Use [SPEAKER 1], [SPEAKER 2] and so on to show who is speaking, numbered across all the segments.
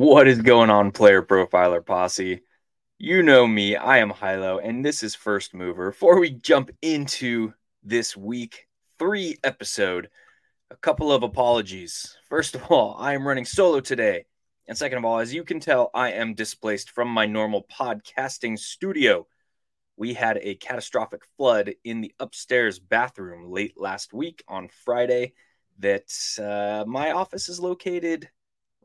[SPEAKER 1] What is going on, player profiler posse? You know me, I am Hilow, and this is First Mover. Before we jump into this week three episode, a couple of apologies. First of all, I am running solo today. And second of all, as you can tell, I am displaced from my normal podcasting studio. We had a catastrophic flood in the upstairs bathroom late last week on Friday that uh, my office is located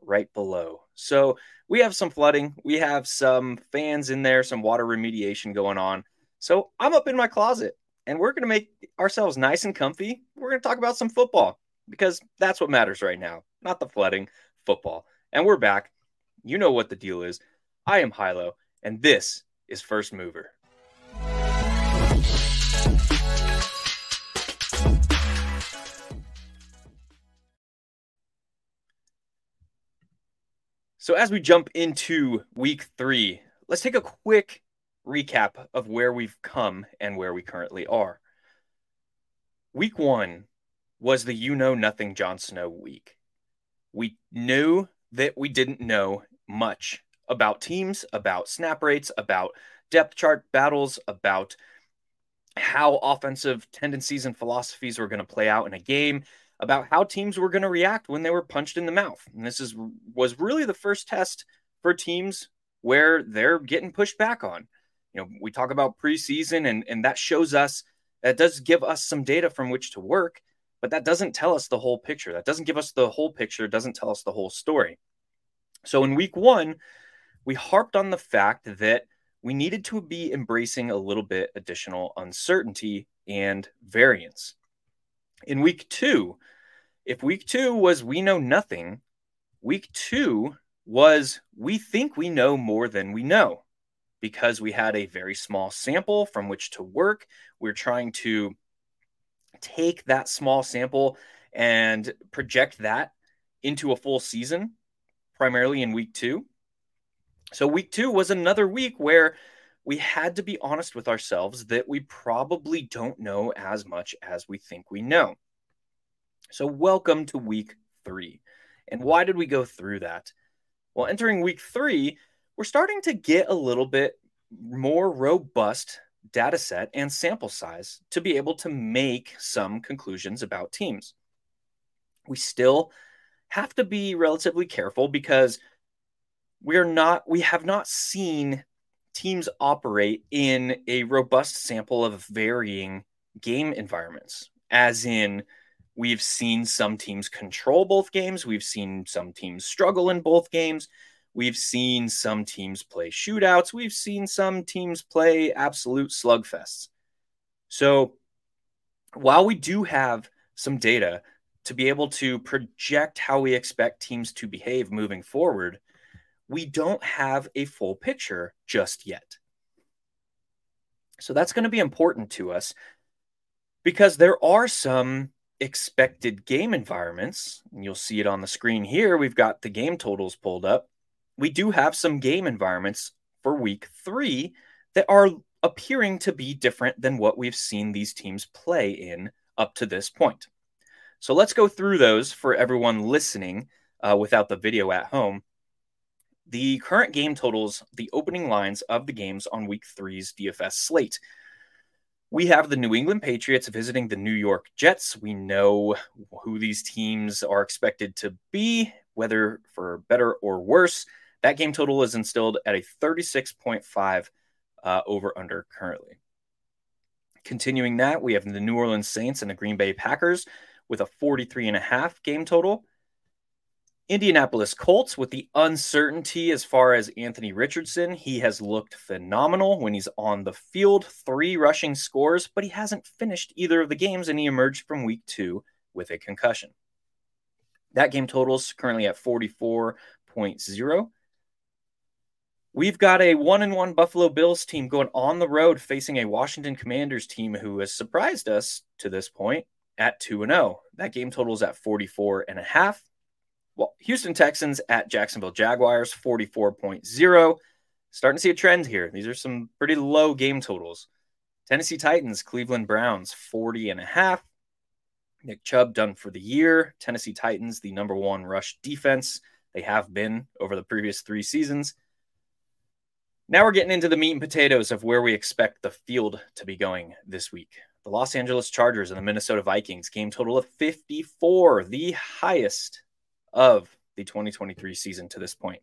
[SPEAKER 1] right below. So we have some flooding, we have some fans in there, some water remediation going on. So I'm up in my closet and we're going to make ourselves nice and comfy. We're going to talk about some football because that's what matters right now, not the flooding, football. And we're back. You know what the deal is. I am Hilow, and this is First Mover. So, as we jump into week three, let's take a quick recap of where we've come and where we currently are. Week one was the you know nothing Jon Snow week. We knew that we didn't know much about teams, about snap rates, about depth chart battles, about how offensive tendencies and philosophies were going to play out in a game, about how teams were going to react when they were punched in the mouth. And this is was really the first test for teams where they're getting pushed back on. You know, we talk about preseason and and that shows us that does give us some data from which to work, but that doesn't tell us the whole picture. That doesn't give us the whole picture, doesn't tell us the whole story. So in week 1, we harped on the fact that we needed to be embracing a little bit additional uncertainty and variance in week two, if week two was we know nothing, week two was we think we know more than we know because we had a very small sample from which to work. We're trying to take that small sample and project that into a full season, primarily in week two. So, week two was another week where we had to be honest with ourselves that we probably don't know as much as we think we know. So, welcome to week three. And why did we go through that? Well, entering week three, we're starting to get a little bit more robust data set and sample size to be able to make some conclusions about teams. We still have to be relatively careful because we're not we have not seen teams operate in a robust sample of varying game environments, as in, we've seen some teams control both games, we've seen some teams struggle in both games. We've seen some teams play shootouts. We've seen some teams play absolute slugfests. So, while we do have some data to be able to project how we expect teams to behave moving forward, we don't have a full picture just yet. So that's going to be important to us because there are some expected game environments. And you'll see it on the screen here. We've got the game totals pulled up. We do have some game environments for week three that are appearing to be different than what we've seen these teams play in up to this point. So let's go through those for everyone listening uh, without the video at home the current game totals, the opening lines of the games on week three's DFS slate. We have the New England Patriots visiting the New York Jets. We know who these teams are expected to be, whether for better or worse. That game total is instilled at a 36.5 uh, over under currently. Continuing that, we have the New Orleans Saints and the Green Bay Packers with a 43 and a half game total. Indianapolis Colts with the uncertainty as far as Anthony Richardson. He has looked phenomenal when he's on the field, three rushing scores, but he hasn't finished either of the games and he emerged from week two with a concussion. That game totals currently at 44.0. We've got a one and one Buffalo Bills team going on the road facing a Washington Commanders team who has surprised us to this point at 2 and 0. That game totals at 44 and a half. Well, Houston Texans at Jacksonville Jaguars, 44.0. Starting to see a trend here. These are some pretty low game totals. Tennessee Titans, Cleveland Browns, 40 and a half. Nick Chubb done for the year. Tennessee Titans, the number one rush defense. They have been over the previous three seasons. Now we're getting into the meat and potatoes of where we expect the field to be going this week. The Los Angeles Chargers and the Minnesota Vikings game total of 54, the highest of the 2023 season to this point.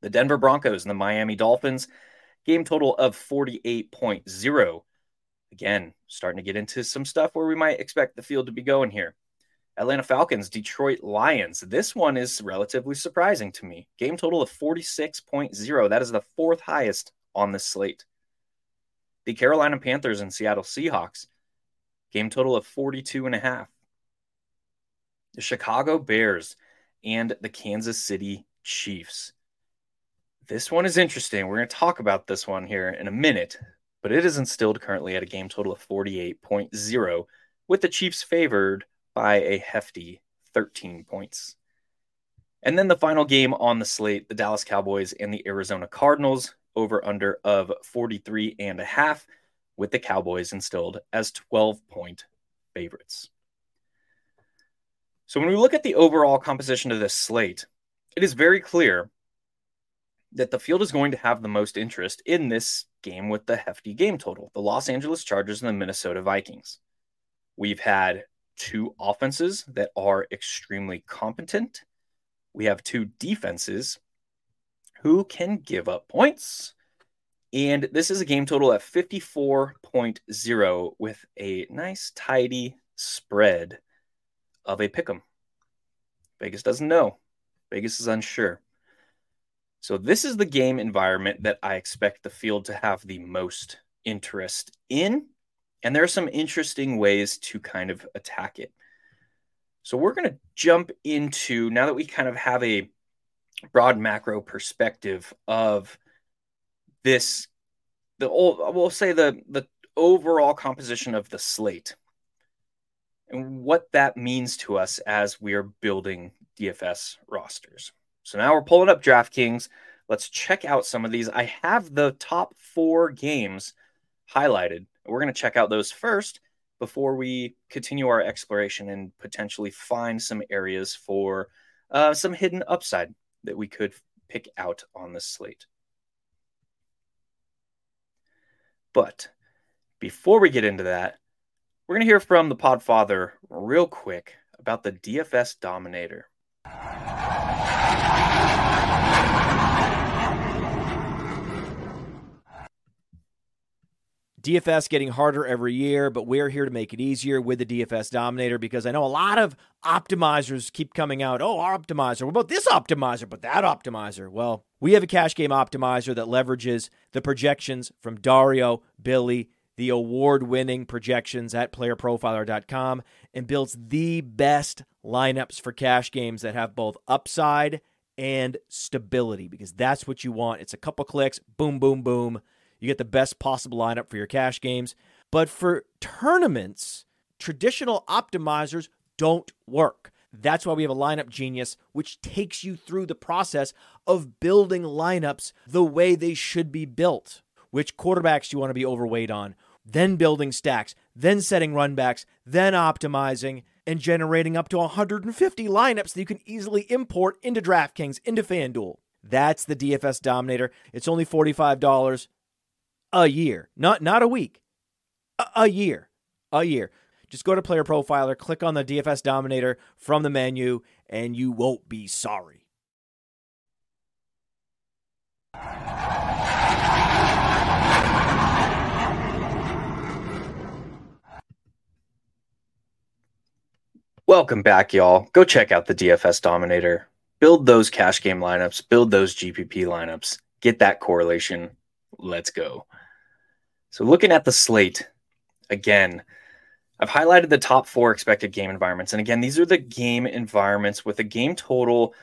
[SPEAKER 1] The Denver Broncos and the Miami Dolphins game total of 48.0. Again, starting to get into some stuff where we might expect the field to be going here. Atlanta Falcons, Detroit Lions. This one is relatively surprising to me. Game total of 46.0. That is the fourth highest on this slate. The Carolina Panthers and Seattle Seahawks. Game total of 42 and a half. The Chicago Bears and the Kansas City Chiefs. This one is interesting. We're going to talk about this one here in a minute, but it is instilled currently at a game total of 48.0, with the Chiefs favored by a hefty 13 points. And then the final game on the slate, the Dallas Cowboys and the Arizona Cardinals, over under of 43 and a half, with the Cowboys instilled as 12 point favorites. So when we look at the overall composition of this slate, it is very clear that the field is going to have the most interest in this game with the hefty game total the Los Angeles Chargers and the Minnesota Vikings. We've had two offenses that are extremely competent. We have two defenses who can give up points. And this is a game total at 54.0 with a nice, tidy spread of a pick 'em. Vegas doesn't know. Vegas is unsure. So this is the game environment that I expect the field to have the most interest in. And there are some interesting ways to kind of attack it. So we're going to jump into now that we kind of have a broad macro perspective of this the old we'll say the the overall composition of the slate and what that means to us as we are building DFS rosters. So now we're pulling up DraftKings. Let's check out some of these. I have the top four games highlighted. We're going to check out those first before we continue our exploration and potentially find some areas for uh, some hidden upside that we could pick out on this slate. But before we get into that, we're going to hear from the Podfather real quick about the DFS Dominator.
[SPEAKER 2] DFS getting harder every year, but we're here to make it easier with the DFS Dominator because I know a lot of optimizers keep coming out. Oh, our optimizer. What about this optimizer? But that optimizer. Well, we have a cash game optimizer that leverages the projections from Dario, Billy, the award winning projections at playerprofiler.com, and builds the best lineups for cash games that have both upside and stability because that's what you want. It's a couple clicks, boom, boom, boom you get the best possible lineup for your cash games. But for tournaments, traditional optimizers don't work. That's why we have a lineup genius, which takes you through the process of building lineups the way they should be built. Which quarterbacks do you want to be overweight on? Then building stacks, then setting runbacks, then optimizing and generating up to 150 lineups that you can easily import into DraftKings, into FanDuel. That's the DFS Dominator. It's only $45 a year, not not a week, a, a year, a year. Just go to Player Profiler, click on the DFS Dominator from the menu, and you won't be sorry.
[SPEAKER 1] Welcome back, y'all. Go check out the DFS Dominator. Build those cash game lineups, build those GPP lineups, get that correlation. Let's go. So looking at the slate again, I've highlighted the top four expected game environments. And again, these are the game environments with a game total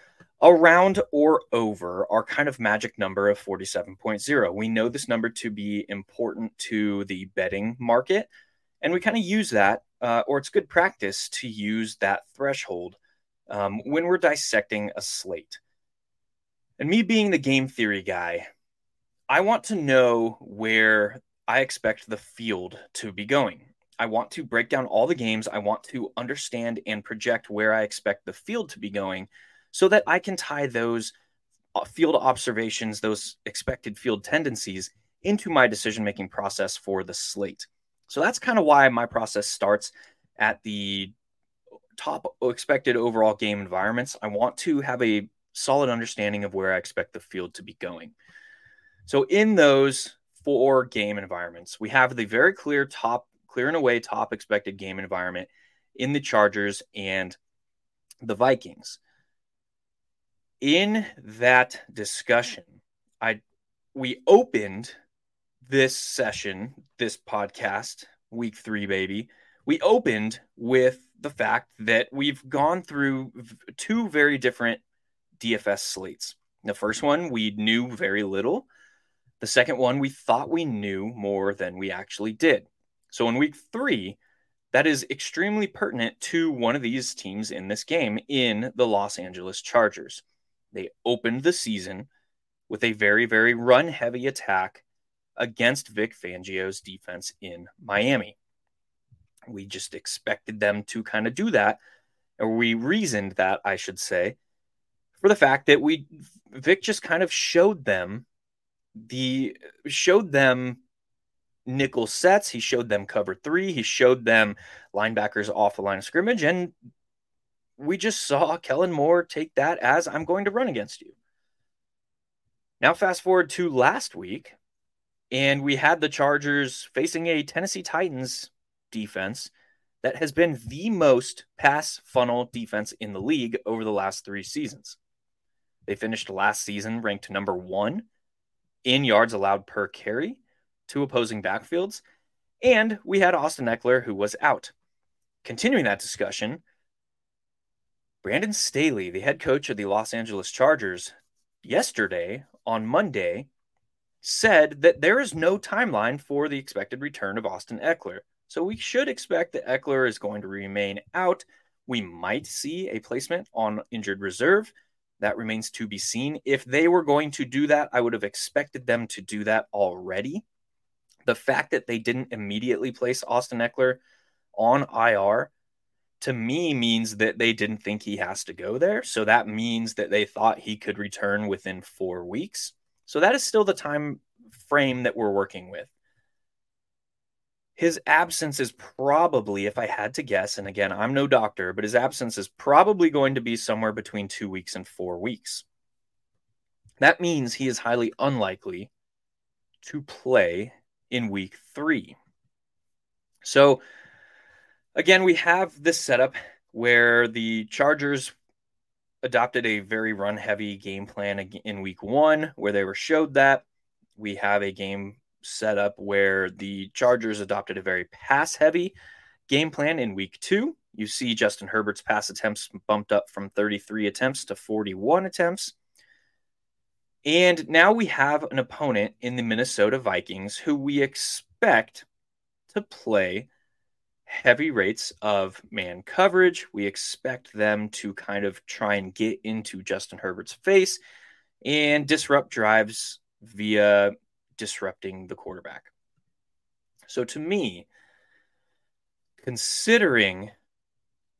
[SPEAKER 1] around or over our kind of magic number of 47.0. We know this number to be important to the betting market. And we kind of use that, uh, or it's good practice to use that threshold um, when we're dissecting a slate. And me being the game theory guy, I want to know where I expect the field to be going. I want to break down all the games. I want to understand and project where I expect the field to be going so that I can tie those uh, field observations, those expected field tendencies into my decision making process for the slate. So that's kind of why my process starts at the top expected overall game environments. I want to have a solid understanding of where I expect the field to be going. So in those four game environments, we have the very clear top, clear and away top expected game environment in the Chargers and the Vikings. In that discussion, I we opened this session, this podcast, week three, baby. We opened with the fact that we've gone through two very different DFS slates. The first one we knew very little. The second one we thought we knew more than we actually did. So in week three, that is extremely pertinent to one of these teams in this game in the Los Angeles Chargers. They opened the season with a very, very run heavy attack against Vic Fangio's defense in Miami. We just expected them to kind of do that, or we reasoned that, I should say, for the fact that we Vic just kind of showed them the showed them nickel sets. He showed them cover three. He showed them linebackers off the line of scrimmage. And we just saw Kellen Moore take that as I'm going to run against you. Now, fast forward to last week, and we had the Chargers facing a Tennessee Titans defense that has been the most pass funnel defense in the league over the last three seasons. They finished last season ranked number one in yards allowed per carry to opposing backfields. And we had Austin Ekeler, who was out. Continuing that discussion, Brandon Staley, the head coach of the Los Angeles Chargers, yesterday on Monday said that there is no timeline for the expected return of Austin Ekeler. So we should expect that Ekeler is going to remain out. We might see a placement on injured reserve. That remains to be seen. If they were going to do that, I would have expected them to do that already. The fact that they didn't immediately place Austin Ekeler on IR to me means that they didn't think he has to go there. So that means that they thought he could return within four weeks. So that is still the time frame that we're working with. His absence is probably, if I had to guess, and again, I'm no doctor, but his absence is probably going to be somewhere between two weeks and four weeks. That means he is highly unlikely to play in week three. So, again, we have this setup where the Chargers adopted a very run heavy game plan in week one, where they were showed that. We have a game set up where the Chargers adopted a very pass heavy game plan in week two. You see Justin Herbert's pass attempts bumped up from 33 attempts to 41 attempts. And now we have an opponent in the Minnesota Vikings who we expect to play heavy rates of man coverage. We expect them to kind of try and get into Justin Herbert's face and disrupt drives via disrupting the quarterback. So to me, considering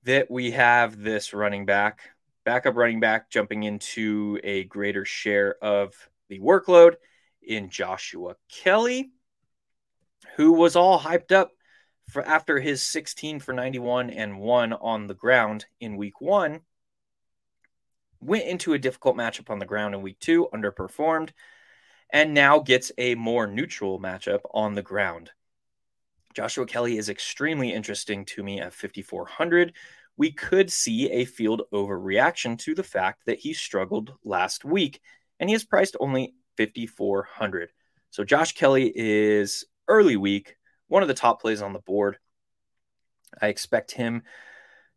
[SPEAKER 1] that we have this running back, backup running back jumping into a greater share of the workload in Joshua Kelley, who was all hyped up for after his 16 for 91 and one on the ground in week one, went into a difficult matchup on the ground in week two, underperformed, and now gets a more neutral matchup on the ground. Joshua Kelley is extremely interesting to me at 5,400. We could see a field overreaction to the fact that he struggled last week, and he is priced only 5,400. So Josh Kelley is early week, one of the top plays on the board. I expect him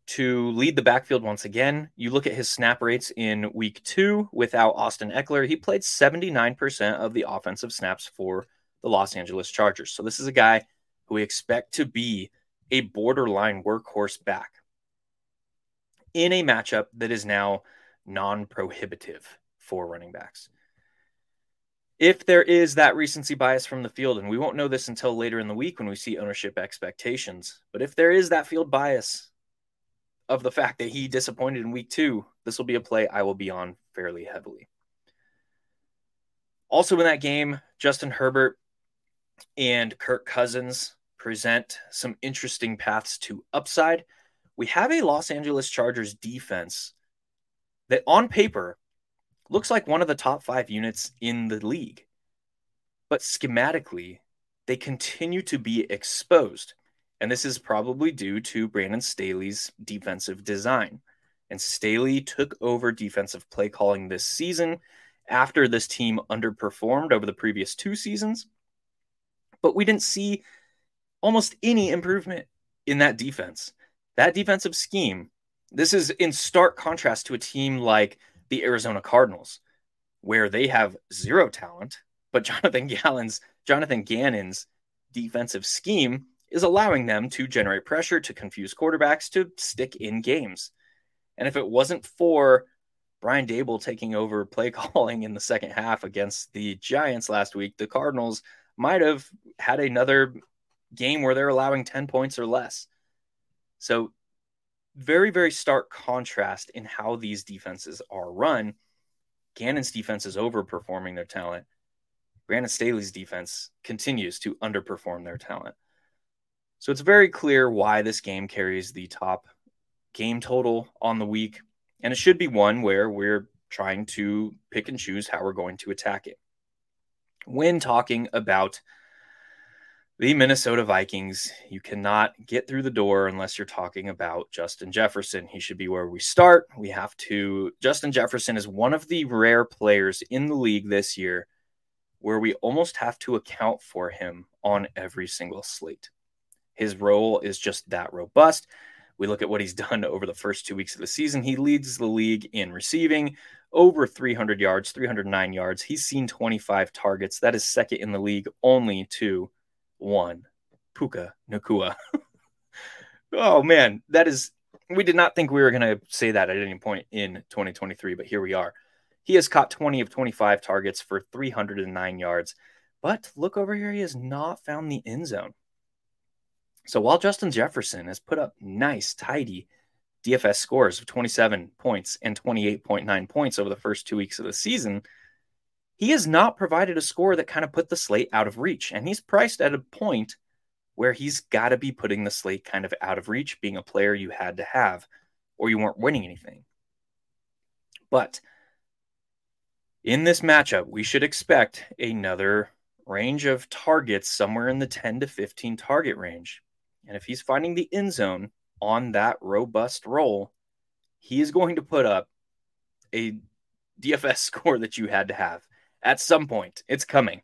[SPEAKER 1] to lead the backfield once again. You look at his snap rates in week two without Austin Ekeler, he played 79% of the offensive snaps for the Los Angeles Chargers. So this is a guy who we expect to be a borderline workhorse back in a matchup that is now non prohibitive for running backs if there is that recency bias from the field, and we won't know this until later in the week when we see ownership expectations, but if there is that field bias of the fact that he disappointed in week two this will be a play I will be on fairly heavily. Also in that game, Justin Herbert and Kirk Cousins present some interesting paths to upside. We have a Los Angeles Chargers defense that on paper looks like one of the top five units in the league. But schematically, they continue to be exposed. And this is probably due to Brandon Staley's defensive design. And Staley took over defensive play calling this season after this team underperformed over the previous two seasons. But we didn't see almost any improvement in that defense. That defensive scheme, this is in stark contrast to a team like the Arizona Cardinals, where they have zero talent, but Jonathan Gallon's Jonathan Gannon's defensive scheme is allowing them to generate pressure to confuse quarterbacks to stick in games. And if it wasn't for Brian Daboll taking over play calling in the second half against the Giants last week, the Cardinals might have had another game where they're allowing 10 points or less. So, very, very stark contrast in how these defenses are run. Gannon's defense is overperforming their talent. Brandon Staley's defense continues to underperform their talent. So it's very clear why this game carries the top game total on the week. And it should be one where we're trying to pick and choose how we're going to attack it. When talking about the Minnesota Vikings, you cannot get through the door unless you're talking about Justin Jefferson. He should be where we start. We have to. Justin Jefferson is one of the rare players in the league this year where we almost have to account for him on every single slate. His role is just that robust. We look at what he's done over the first two weeks of the season. He leads the league in receiving over 300 yards, 309 yards. He's seen 25 targets. That is second in the league, only to one, Puka Nacua. oh man, that is. We did not think we were going to say that at any point in 2023, but here we are. He has caught 20 of 25 targets for 309 yards. But look over here, he has not found the end zone. So while Justin Jefferson has put up nice, tidy DFS scores of 27 points and 28.9 points over the first two weeks of the season, he has not provided a score that kind of put the slate out of reach. And he's priced at a point where he's got to be putting the slate kind of out of reach, being a player you had to have, or you weren't winning anything. But in this matchup, we should expect another range of targets somewhere in the 10 to 15 target range. And if he's finding the end zone on that robust roll, he is going to put up a DFS score that you had to have at some point. It's coming.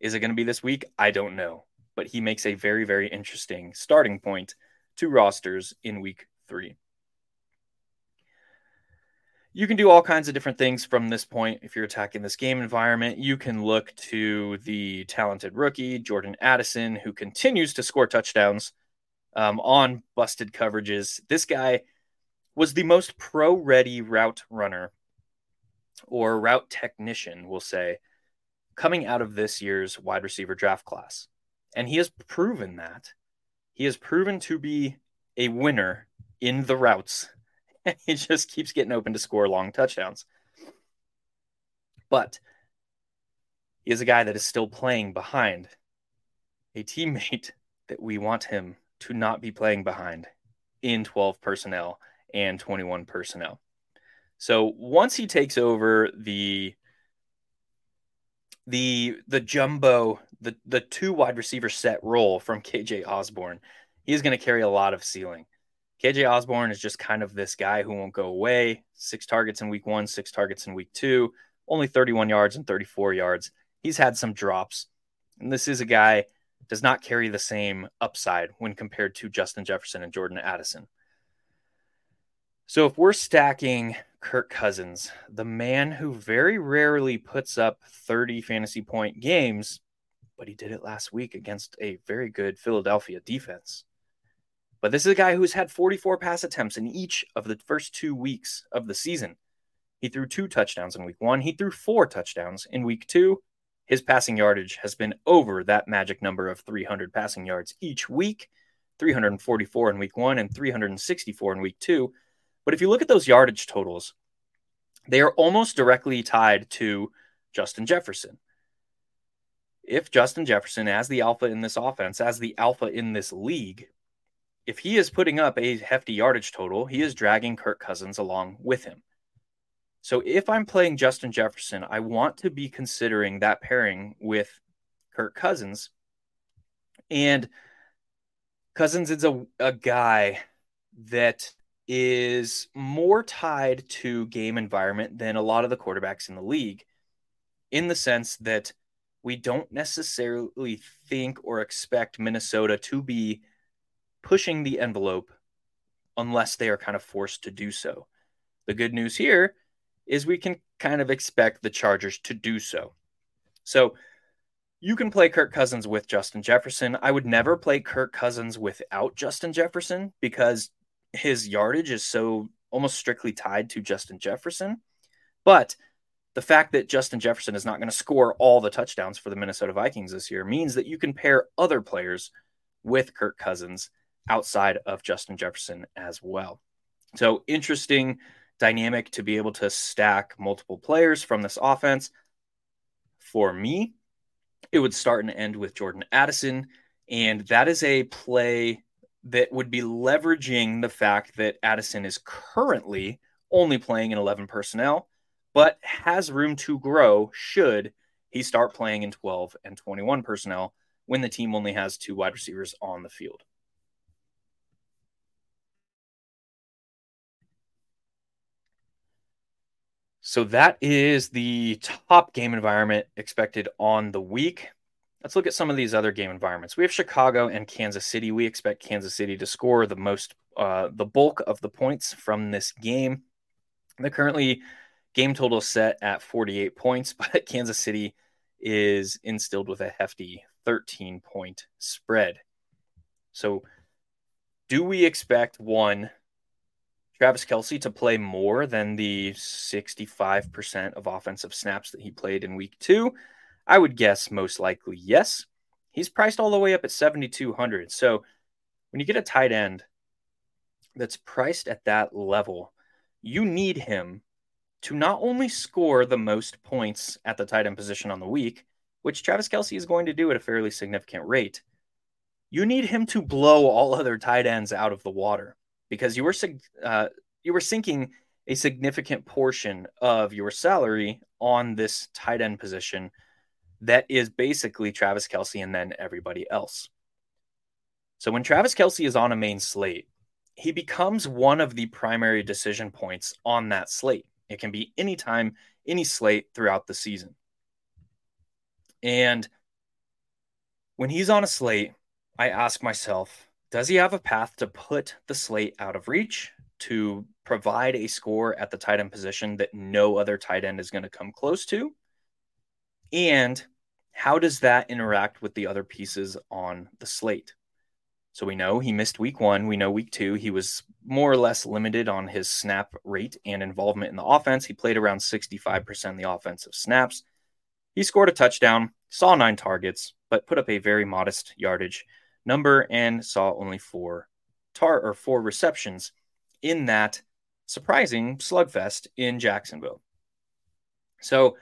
[SPEAKER 1] Is it going to be this week? I don't know. But he makes a very, very interesting starting point to rosters in week three. You can do all kinds of different things from this point if you're attacking this game environment. You can look to the talented rookie, Jordan Addison, who continues to score touchdowns um, on busted coverages. This guy was the most pro ready route runner or route technician, we'll say, coming out of this year's wide receiver draft class. And he has proven that. He has proven to be a winner in the routes. he just keeps getting open to score long touchdowns. But he is a guy that is still playing behind a teammate that we want him to not be playing behind in 12 personnel and 21 personnel. So once he takes over the the the jumbo the the two wide receiver set role from KJ Osborn, he's going to carry a lot of ceiling. KJ Osborn is just kind of this guy who won't go away. Six targets in week 1, six targets in week 2, only 31 yards and 34 yards. He's had some drops. And this is a guy does not carry the same upside when compared to Justin Jefferson and Jordan Addison. So if we're stacking Kirk Cousins, the man who very rarely puts up 30 fantasy point games, but he did it last week against a very good Philadelphia defense. But this is a guy who's had 44 pass attempts in each of the first two weeks of the season. He threw two touchdowns in week one. He threw four touchdowns in week two his passing yardage has been over that magic number of 300 passing yards each week 344 in week one and 364 in week two. But if you look at those yardage totals they are almost directly tied to Justin Jefferson. If Justin Jefferson, as the alpha in this offense, as the alpha in this league, if he is putting up a hefty yardage total, he is dragging Kirk Cousins along with him. So if I'm playing Justin Jefferson, I want to be considering that pairing with Kirk Cousins. And Cousins is a, a guy that is more tied to game environment than a lot of the quarterbacks in the league in the sense that we don't necessarily think or expect Minnesota to be pushing the envelope unless they are kind of forced to do so. The good news here is we can kind of expect the Chargers to do so. So you can play Kirk Cousins with Justin Jefferson. I would never play Kirk Cousins without Justin Jefferson because his yardage is so almost strictly tied to Justin Jefferson. But the fact that Justin Jefferson is not going to score all the touchdowns for the Minnesota Vikings this year means that you can pair other players with Kirk Cousins outside of Justin Jefferson as well. So, interesting dynamic to be able to stack multiple players from this offense. For me, it would start and end with Jordan Addison. And that is a play that would be leveraging the fact that Addison is currently only playing in 11 personnel, but has room to grow should he start playing in 12 and 21 personnel when the team only has two wide receivers on the field. So that is the top game environment expected on the week. Let's look at some of these other game environments. We have Chicago and Kansas City. We expect Kansas City to score the most, uh, the bulk of the points from this game. The currently game total set at 48 points, but Kansas City is instilled with a hefty 13 point spread. So, do we expect one Travis Kelce to play more than the 65% of offensive snaps that he played in week two? I would guess most likely yes. He's priced all the way up at 7,200. So when you get a tight end that's priced at that level, you need him to not only score the most points at the tight end position on the week, which Travis Kelce is going to do at a fairly significant rate, you need him to blow all other tight ends out of the water because you were uh, you were sinking a significant portion of your salary on this tight end position that is basically Travis Kelce and then everybody else. So when Travis Kelce is on a main slate, he becomes one of the primary decision points on that slate. It can be anytime, any slate throughout the season. And when he's on a slate, I ask myself, does he have a path to put the slate out of reach, to provide a score at the tight end position that no other tight end is going to come close to? And how does that interact with the other pieces on the slate? So we know he missed week one. We know week two, he was more or less limited on his snap rate and involvement in the offense. He played around 65% of the offensive snaps. He scored a touchdown, saw nine targets, but put up a very modest yardage number and saw only four tar or four receptions in that surprising slugfest in Jacksonville. So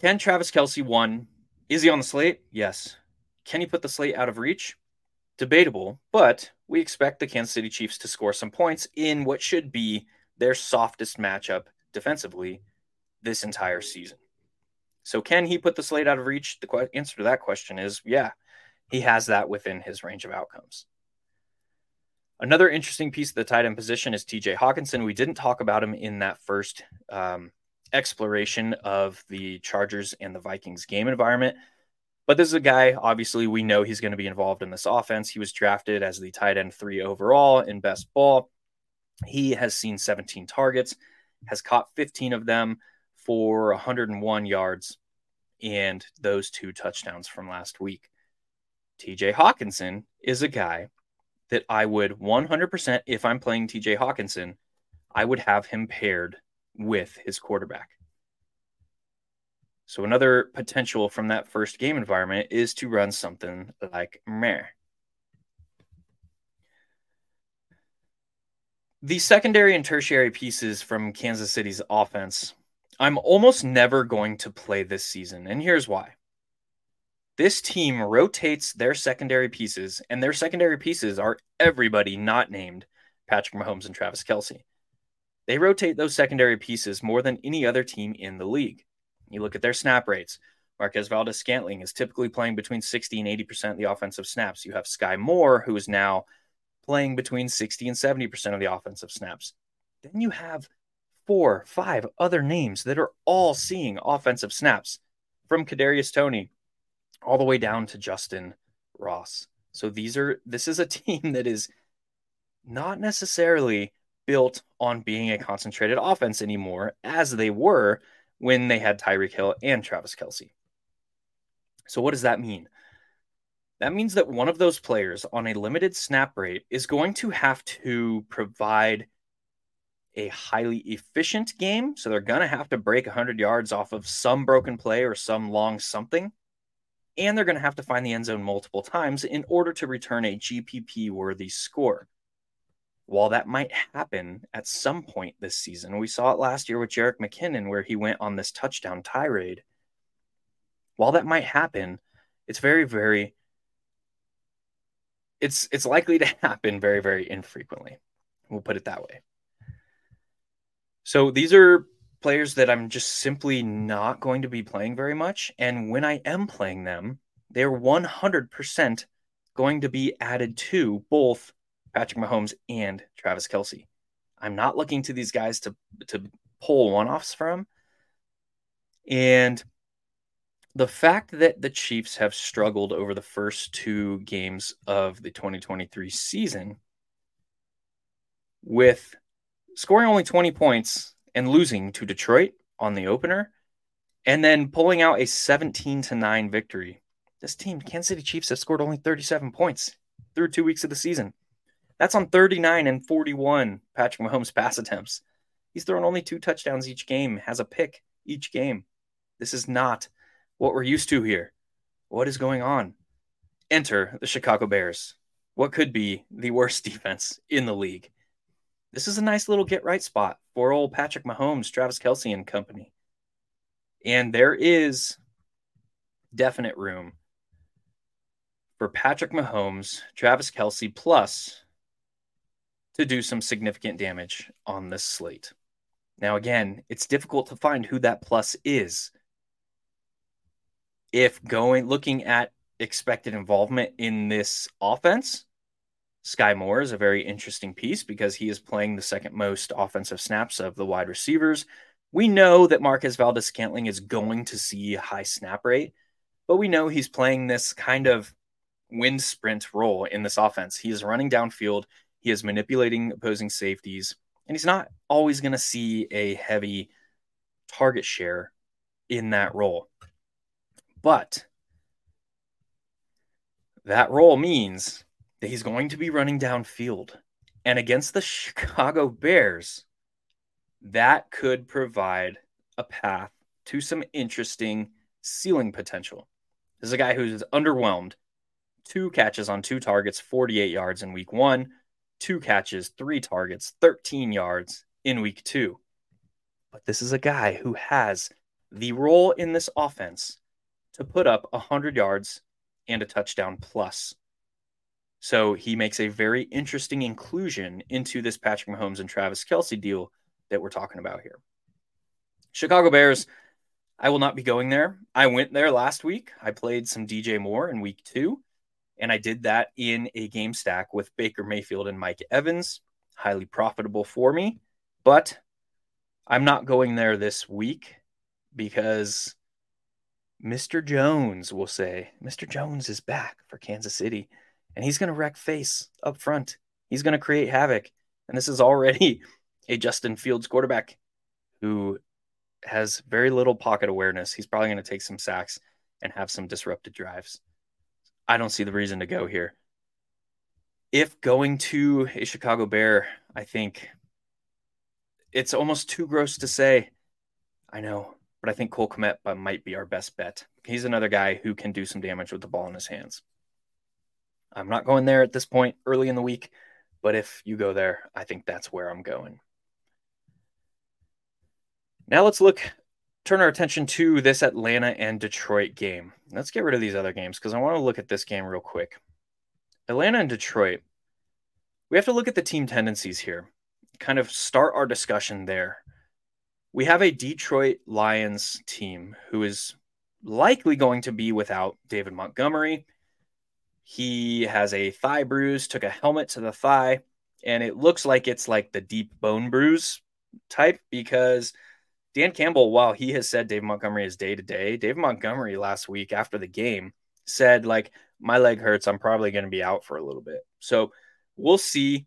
[SPEAKER 1] can Travis Kelce one? Is he on the slate? Yes. Can he put the slate out of reach? Debatable, but we expect the Kansas City Chiefs to score some points in what should be their softest matchup defensively this entire season. So, can he put the slate out of reach? The answer to that question is yeah, he has that within his range of outcomes. Another interesting piece of the tight end position is TJ Hockenson. We didn't talk about him in that first um, exploration of the Chargers and the Vikings game environment. But this is a guy, obviously, we know he's going to be involved in this offense. He was drafted as the tight end three overall in best ball. He has seen 17 targets, has caught 15 of them for 101 yards and those two touchdowns from last week. TJ Hockenson is a guy that I would 100%, if I'm playing TJ Hockenson, I would have him paired with his quarterback. So another potential from that first game environment is to run something like meh. the secondary and tertiary pieces from Kansas City's offense, I'm almost never going to play this season. And here's why. This team rotates their secondary pieces, and their secondary pieces are everybody not named Patrick Mahomes and Travis Kelce. They rotate those secondary pieces more than any other team in the league. You look at their snap rates. Marquez Valdes Scantling is typically playing between 60 and 80% of the offensive snaps. You have Skyy Moore, who is now playing between 60 and 70% of the offensive snaps. Then you have four, five other names that are all seeing offensive snaps from Kadarius Toney all the way down to Justyn Ross. So these are this is a team that is not necessarily built on being a concentrated offense anymore as they were when they had Tyreek Hill and Travis Kelce. So what does that mean? That means that one of those players on a limited snap rate is going to have to provide a highly efficient game. So they're going to have to break 100 yards off of some broken play or some long something. And they're going to have to find the end zone multiple times in order to return a GPP worthy score. While that might happen at some point this season, we saw it last year with Jerick McKinnon, where he went on this touchdown tirade. While that might happen, it's very, very it's it's likely to happen very very infrequently. We'll put it that way. So these are players that I'm just simply not going to be playing very much and when I am playing them, they're 100% going to be added to both Patrick Mahomes and Travis Kelce. I'm not looking to these guys to to pull one-offs from. And the fact that the Chiefs have struggled over the first two games of the 2023 season with scoring only 20 points and losing to Detroit on the opener and then pulling out a 17 to 9 victory. This team, Kansas City Chiefs, have scored only 37 points through two weeks of the season. That's on 39 and 41 Patrick Mahomes pass attempts. He's thrown only two touchdowns each game, has a pick each game. This is not what we're used to here. What is going on? Enter the Chicago Bears. What could be the worst defense in the league? This is a nice little get right spot for old Patrick Mahomes, Travis Kelce, and company. And there is definite room for Patrick Mahomes, Travis Kelce, plus to do some significant damage on this slate. Now, again, it's difficult to find who that plus is if going looking at expected involvement in this offense, Skyy Moore is a very interesting piece because he is playing the second most offensive snaps of the wide receivers. We know that Marquez Valdes Scantling is going to see a high snap rate, but we know he's playing this kind of wind sprint role in this offense. He is running downfield, he is manipulating opposing safeties, and he's not always going to see a heavy target share in that role. But that role means that he's going to be running downfield. And against the Chicago Bears, that could provide a path to some interesting ceiling potential. This is a guy who's underwhelmed. Two catches on two targets, 48 yards in week one, two catches, three targets, 13 yards in week two. But this is a guy who has the role in this offense to put up 100 yards and a touchdown plus. So he makes a very interesting inclusion into this Patrick Mahomes and Travis Kelce deal that we're talking about here. Chicago Bears, I will not be going there. I went there last week. I played some DJ Moore in week two, and I did that in a game stack with Baker Mayfield and Mike Evans. Highly profitable for me, but I'm not going there this week because Mr. Jones will say, Mr. Jones is back for Kansas City, and he's going to wreck face up front. He's going to create havoc. And this is already a Justin Fields quarterback who has very little pocket awareness. He's probably going to take some sacks and have some disrupted drives. I don't see the reason to go here. If going to a Chicago Bear, I think it's almost too gross to say. I know but I think Cole Kmet uh, might be our best bet. He's another guy who can do some damage with the ball in his hands. I'm not going there at this point early in the week, But if you go there, I think that's where I'm going. Now let's look, turn our attention to this Atlanta and Detroit game. Let's get rid of these other games because I want to look at this game real quick. Atlanta and Detroit, we have to look at the team tendencies here, kind of start our discussion there. We have a Detroit Lions team who is likely going to be without David Montgomery. He has a thigh bruise, took a helmet to the thigh, and it looks like it's like the deep bone bruise type because Dan Campbell, while he has said Dave Montgomery is day to day, Dave Montgomery last week after the game said, like, my leg hurts. I'm probably going to be out for a little bit. So we'll see.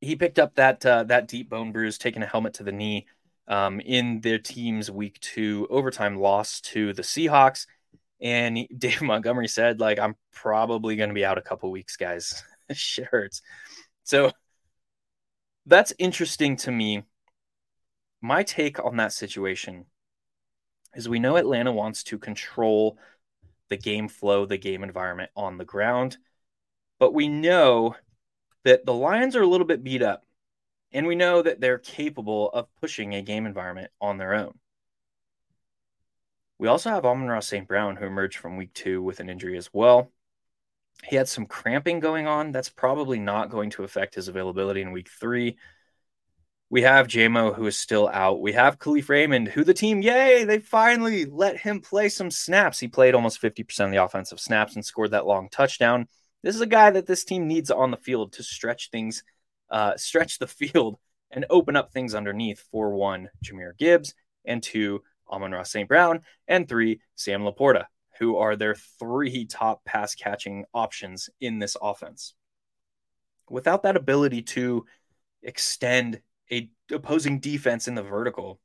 [SPEAKER 1] He picked up that uh, that deep bone bruise, taking a helmet to the knee um, in their team's week two overtime loss to the Seahawks. And he, Dave Montgomery said, like, I'm probably going to be out a couple weeks, guys. Shit hurts. So that's interesting to me my take on that situation is we know Atlanta wants to control the game flow, the game environment on the ground, but we know that the Lions are a little bit beat up, and we know that they're capable of pushing a game environment on their own. We also have Amon-Ra St. Brown, who emerged from week two with an injury as well. He had some cramping going on. That's probably not going to affect his availability in week three. We have Jamo who is still out. We have Kalif Raymond, who the team, yay, they finally let him play some snaps. He played almost 50% of the offensive snaps and scored that long touchdown. This is a guy that this team needs on the field to stretch things, uh, stretch the field and open up things underneath for one, Jahmyr Gibbs, and two, Amon-Ra St. Brown, and three, Sam LaPorta, who are their three top pass catching options in this offense. Without that ability to extend a opposing defense in the vertical,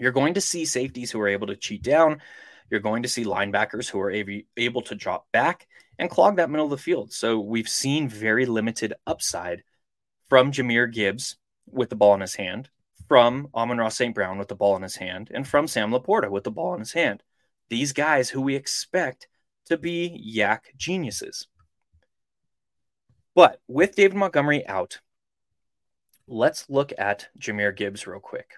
[SPEAKER 1] you're going to see safeties who are able to cheat down. You're going to see linebackers who are able to drop back and clog that middle of the field. So we've seen very limited upside from Jahmyr Gibbs with the ball in his hand, from Amon-Ra St. Brown with the ball in his hand, and from Sam LaPorta with the ball in his hand. These guys who we expect to be YAC geniuses. But with David Montgomery out, let's look at Jahmyr Gibbs real quick.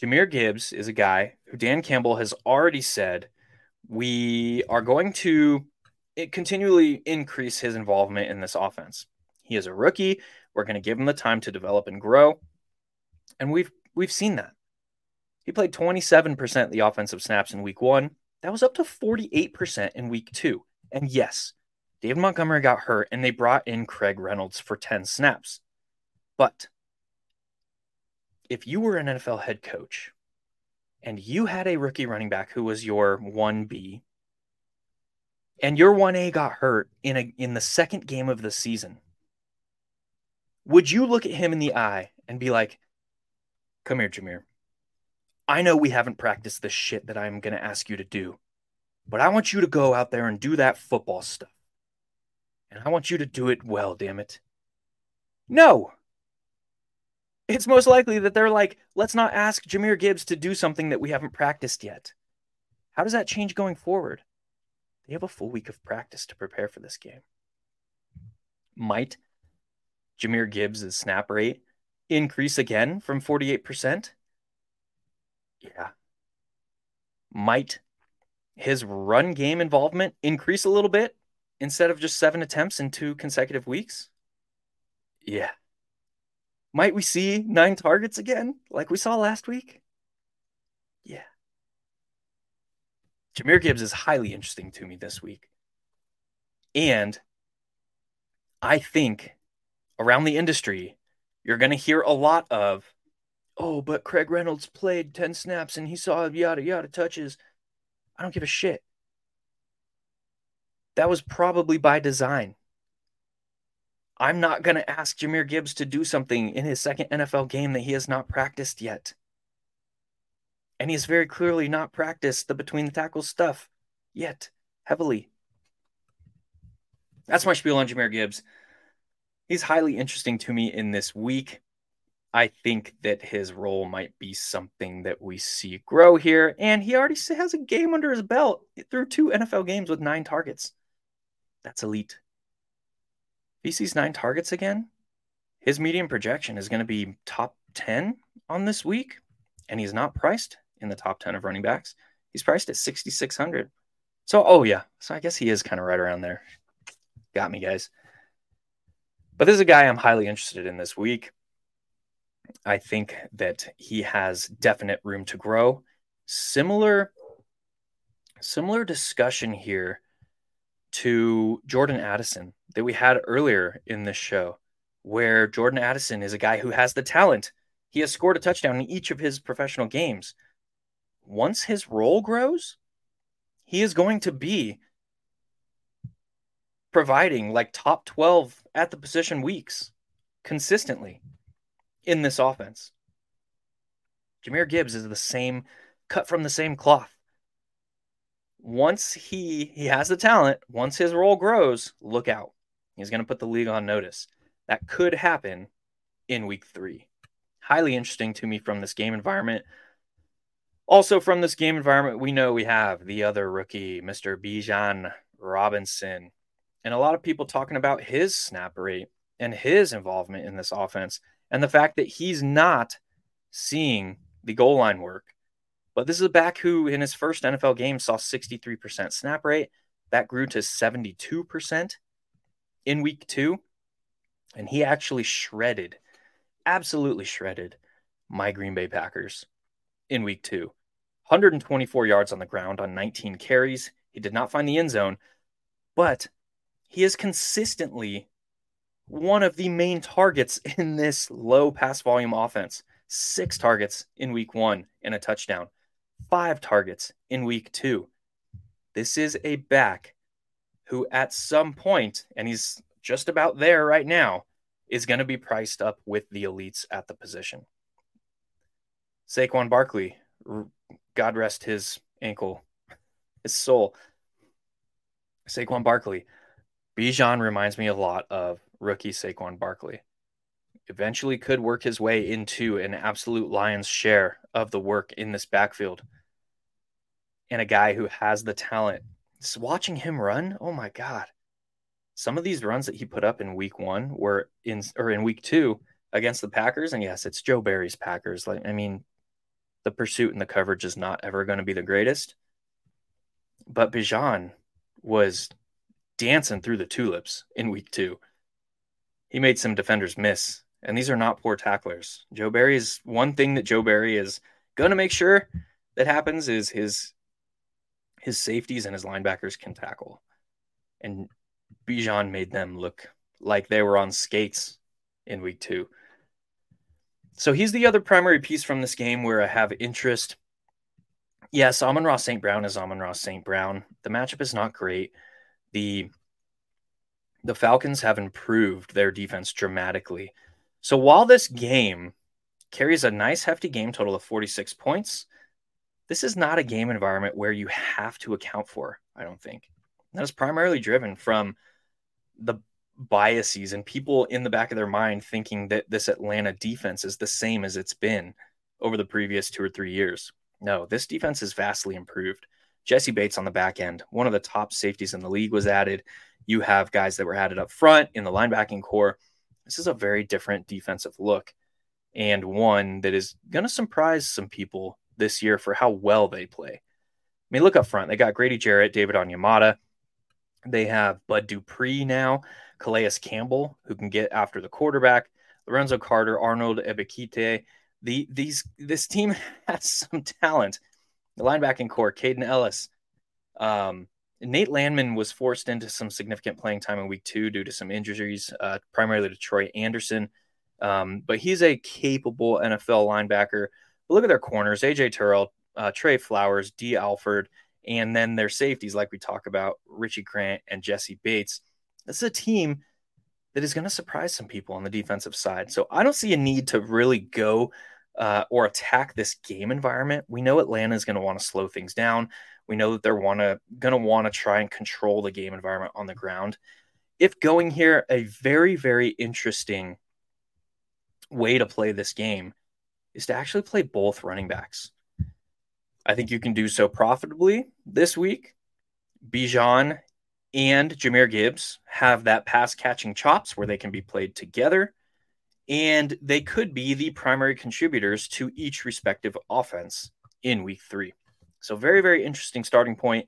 [SPEAKER 1] Jahmyr Gibbs is a guy who Dan Campbell has already said we are going to continually increase his involvement in this offense. He is a rookie. We're going to give him the time to develop and grow. And we've we've seen that. He played 27% of the offensive snaps in week 1. That was up to 48% in week 2. And yes, David Montgomery got hurt and they brought in Craig Reynolds for 10 snaps. But if you were an NFL head coach and you had a rookie running back who was your 1B and your 1A got hurt in a in the second game of the season, would you look at him in the eye and be like, "Come here, Jahmyr. I know we haven't practiced the shit that I'm going to ask you to do, but I want you to go out there and do that football stuff. And I want you to do it well, damn it." No it's most likely that they're like, let's not ask Jahmyr Gibbs to do something that we haven't practiced yet. How does that change going forward? They have a full week of practice to prepare for this game. Might Jahmyr Gibbs' snap rate increase again from 48%? Yeah. Might his run game involvement increase a little bit instead of just seven attempts in two consecutive weeks? Yeah. Might we see nine targets again, like we saw last week? Yeah. Jahmyr Gibbs is highly interesting to me this week. And I think around the industry, you're going to hear a lot of, oh, but Craig Reynolds played 10 snaps and he saw yada yada touches. I don't give a shit. That was probably by design. I'm not going to ask Jahmyr Gibbs to do something in his second NFL game that he has not practiced yet. And he has very clearly not practiced the between the tackles stuff yet, heavily. That's my spiel on Jahmyr Gibbs. He's highly interesting to me in this week. I think that his role might be something that we see grow here. And he already has a game under his belt through two NFL games with nine targets. That's elite he sees nine targets again, his median projection is going to be top 10 on this week, and he's not priced in the top 10 of running backs. He's priced at 6,600. So, oh, yeah. So I guess he is kind of right around there. Got me, guys. But this is a guy I'm highly interested in this week. I think that he has definite room to grow. Similar similar discussion here to Jordan Addison that we had earlier in this show, where Jordan Addison is a guy who has the talent. He has scored a touchdown in each of his professional games. Once his role grows, he is going to be providing like top 12 at the position weeks consistently in this offense. Jahmyr Gibbs is the same cut from the same cloth. Once he he has the talent, once his role grows, look out. He's going to put the league on notice. That could happen in week 3. Highly interesting to me from this game environment. Also from this game environment, we know we have the other rookie, Mr. Bijan Robinson. And a lot of people talking about his snap rate and his involvement in this offense and the fact that he's not seeing the goal line work. But this is a back who, in his first NFL game, saw 63% snap rate. That grew to 72% in week two. And he actually shredded, absolutely shredded my Green Bay Packers in week two. 124 yards on the ground on 19 carries. He did not find the end zone, but he is consistently one of the main targets in this low pass volume offense. Six targets in week one and a touchdown, five targets in week two. This is a back who, at some point, and he's just about there right now, is going to be priced up with the elites at the position. Saquon Barkley, God rest his ankle, his soul. Saquon Barkley. Bijan reminds me a lot of rookie Saquon Barkley. Eventually could work his way into an absolute lion's share of the work in this backfield. And a guy who has the talent. Just watching him run, oh my God. Some of these runs that he put up in week one were in or in week two against the Packers. And yes, it's Joe Barry's Packers. Like, I mean, the pursuit and the coverage is not ever going to be the greatest. But Bijan was dancing through the tulips in week two he made some defenders miss. And these are not poor tacklers. Joe Barry is one thing that Joe Barry is going to make sure that happens is his his safeties and his linebackers can tackle. And Bijan made them look like they were on skates in week two. So he's the other primary piece from this game where I have interest. Yes, Amon-Ra St. Brown is Amon-Ra St. Brown. The matchup is not great. The the Falcons have improved their defense dramatically. So while this game carries a nice hefty game total of 46 points, this is not a game environment where you have to account for, I don't think. That is primarily driven from the biases and people in the back of their mind thinking that this Atlanta defense is the same as it's been over the previous two or three years. No, this defense is vastly improved. Jessie Bates on the back end, one of the top safeties in the league, was added. You have guys that were added up front in the linebacking corps. This is a very different defensive look and one that is going to surprise some people this year for how well they play. I mean, look up front. They got Grady Jarrett, David Onyemata. They have Bud Dupree now, Calais Campbell, who can get after the quarterback, Lorenzo Carter, Arnold Ebiketie. The these this team has some talent. The linebacking corps, Kaden Elliss. um, Nate Landman was forced into some significant playing time in week two due to some injuries, uh, primarily to Troy Andersen. Um, but he's a capable NFL linebacker. But look at their corners AJ Terrell, uh, Tre Flowers, Dee Alford, and then their safeties, like we talk about, Richie Grant and Jessie Bates. This is a team that is going to surprise some people on the defensive side. So I don't see a need to really go uh, or attack this game environment. We know Atlanta is going to want to slow things down. We know that they're wanna gonna want to try and control the game environment on the ground. If going here, a very very interesting way to play this game is to actually play both running backs. I think you can do so profitably this week. Bijan and Jahmyr Gibbs have that pass catching chops where they can be played together. And they could be the primary contributors to each respective offense in week three. So, very, very interesting starting point.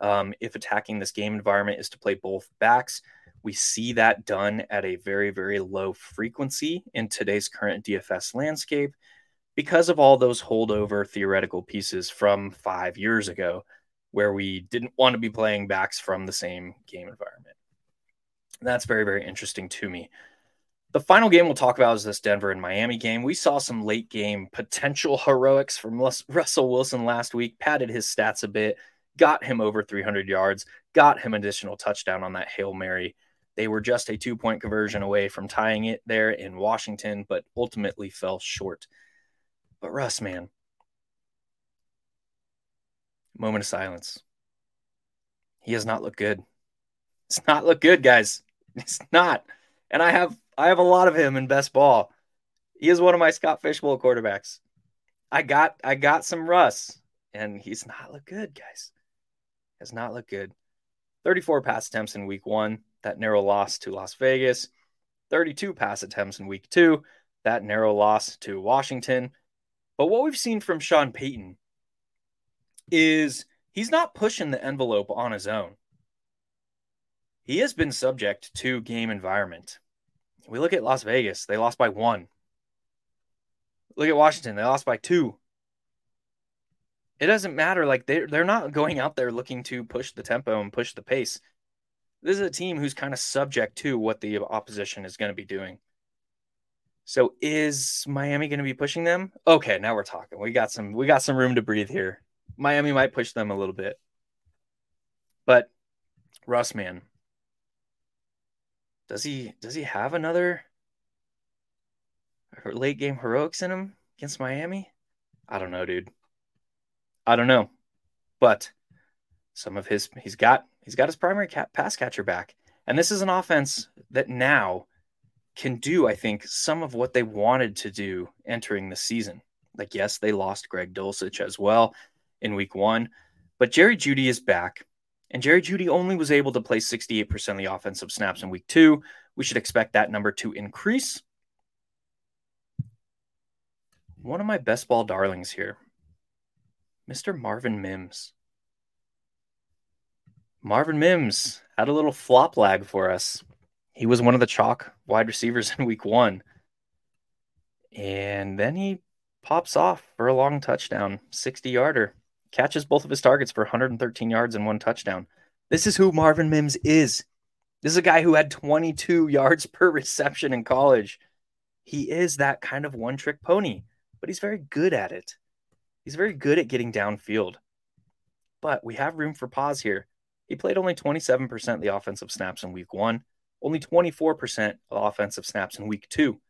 [SPEAKER 1] Um, if attacking this game environment is to play both backs, we see that done at a very, very low frequency in today's current DFS landscape because of all those holdover theoretical pieces from five years ago, where we didn't want to be playing backs from the same game environment. That's very, very interesting to me. The final game we'll talk about is this Denver and Miami game. We saw some late game potential heroics from Russell Wilson last week, padded his stats a bit, got him over 300 yards, got him additional touchdown on that Hail Mary. They were just a two point conversion away from tying it there in Washington, but ultimately fell short. But Russ, man, moment of silence. He has not looked good. It's not looked good, guys. It's not. And I have I have a lot of him in best ball. He is one of my Scott Fishbowl quarterbacks. I got I got some Russ, and he's not looked good, guys. Has not looked good. 34 pass attempts in week one, that narrow loss to Las Vegas. 32 pass attempts in week two, that narrow loss to Washington. But what we've seen from Sean Payton is he's not pushing the envelope on his own. He has been subject to game environment. We look at Las Vegas, they lost by one. Look at Washington, they lost by two. It doesn't matter. Like they're they're not going out there looking to push the tempo and push the pace. This is a team who's kind of subject to what the opposition is going to be doing. So is Miami going to be pushing them? Okay, now we're talking. We got some we got some room to breathe here. Miami might push them a little bit. But Russ man, does he does he have another late game heroics in him against Miami? I don't know, dude. I don't know. But some of his he's got he's got his primary pass catcher back. And this is an offense that now can do, I think, some of what they wanted to do entering the season. Like, yes, they lost Greg Dulcich as well in week one, but Jerry Jeudy is back. And Jerry Jeudy only was able to play 68% of the offensive snaps in week two. We should expect that number to increase. One of my best ball darlings here, Mr. Marvin Mims. Marvin Mims had a little flop lag for us. He was one of the chalk wide receivers in week one. And then he pops off for a long touchdown, 60 yarder catches both of his targets for 113 yards and one touchdown. This is who Marvin Mims is. This is a guy who had 22 yards per reception in college. He is that kind of one trick pony, but he's very good at it. He's very good at getting downfield. But we have room for pause here. He played only 27% of the offensive snaps in week one, only 24% of offensive snaps in week two.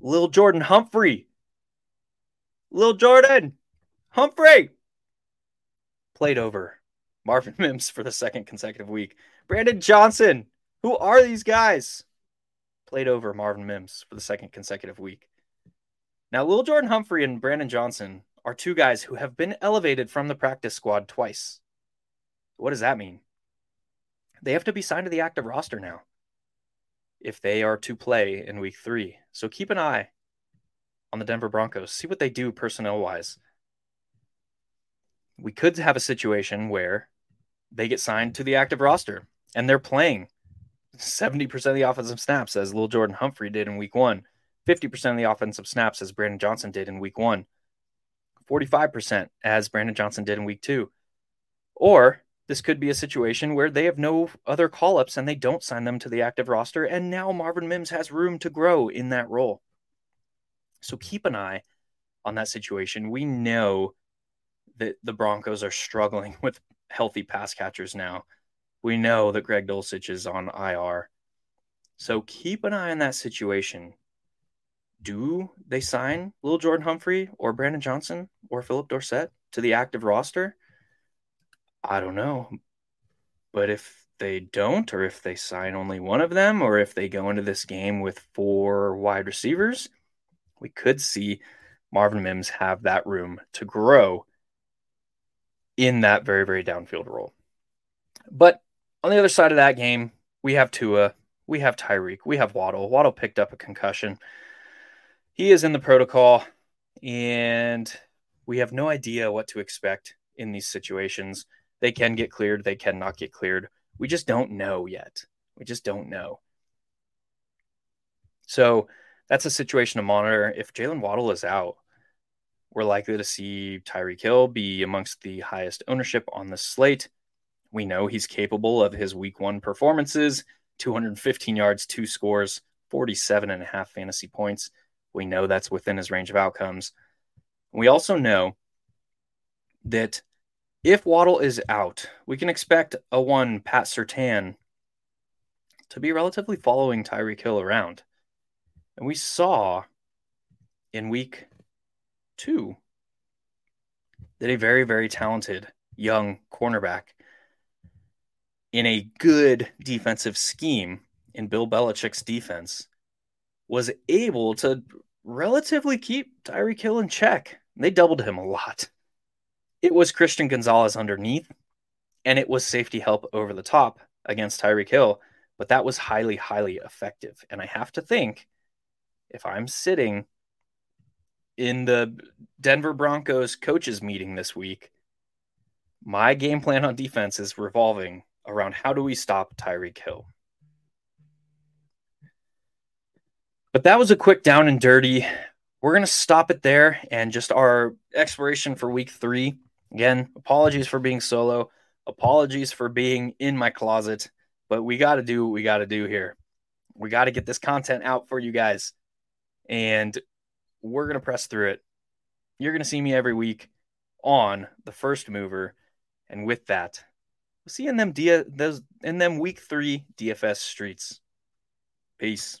[SPEAKER 1] Lil Jordan Humphrey. Lil Jordan Humphrey played over Marvin Mims for the second consecutive week. Brandon Johnson, who are these guys? Played over Marvin Mims for the second consecutive week. Now, Lil Jordan Humphrey and Brandon Johnson are two guys who have been elevated from the practice squad twice. What does that mean? They have to be signed to the active roster now if they are to play in week three. So keep an eye on the Denver Broncos. See what they do personnel wise we could have a situation where they get signed to the active roster and they're playing 70% of the offensive snaps as Lil Jordan Humphrey did in week one, 50% of the offensive snaps as Brandon Johnson did in week one, 45% as Brandon Johnson did in week two. Or this could be a situation where they have no other call ups and they don't sign them to the active roster. And now Marvin Mims has room to grow in that role. So keep an eye on that situation. We know that the Broncos are struggling with healthy pass catchers now. We know that Greg Dulcich is on IR. So keep an eye on that situation. Do they sign Lil Jordan Humphrey or Brandon Johnson or Phillip Dorsett to the active roster? I don't know. But if they don't, or if they sign only one of them, or if they go into this game with four wide receivers, we could see Marvin Mims have that room to grow in that very, very downfield role. But On the other side of that game, we have Tua, we have Tyreek, we have Waddle. Waddle picked up a concussion. He is in the protocol, and we have no idea what to expect in these situations. They can get cleared, they cannot get cleared. We just don't know yet. We just don't know. So that's a situation to monitor. If Jaylen Waddle is out, we're likely to see Tyreek Hill be amongst the highest ownership on the slate. We know he's capable of his week one performances 215 yards, two scores, 47 and a half fantasy points. We know that's within his range of outcomes. We also know that if Waddle is out, we can expect a one Pat Surtain to be relatively following Tyreek Hill around. And we saw in week two that a very, very talented young cornerback in a good defensive scheme in Bill Belichick's defense was able to relatively keep Tyreek Hill in check. They doubled him a lot. It was Christian Gonzalez underneath, and it was safety help over the top against Tyreek Hill, but that was highly, highly effective. And I have to think if I'm sitting in the Denver Broncos coaches meeting this week, my game plan on defense is revolving around how do we stop Tyreek Hill. But that was a quick down and dirty. We're going to stop it there and just our exploration for week three. Again, apologies for being solo. Apologies for being in my closet, but we got to do what we got to do here. We got to get this content out for you guys. And we're going to press through it. You're going to see me every week on the first mover. And with that, we'll see you in them, D- those, in them week three DFS streets. Peace.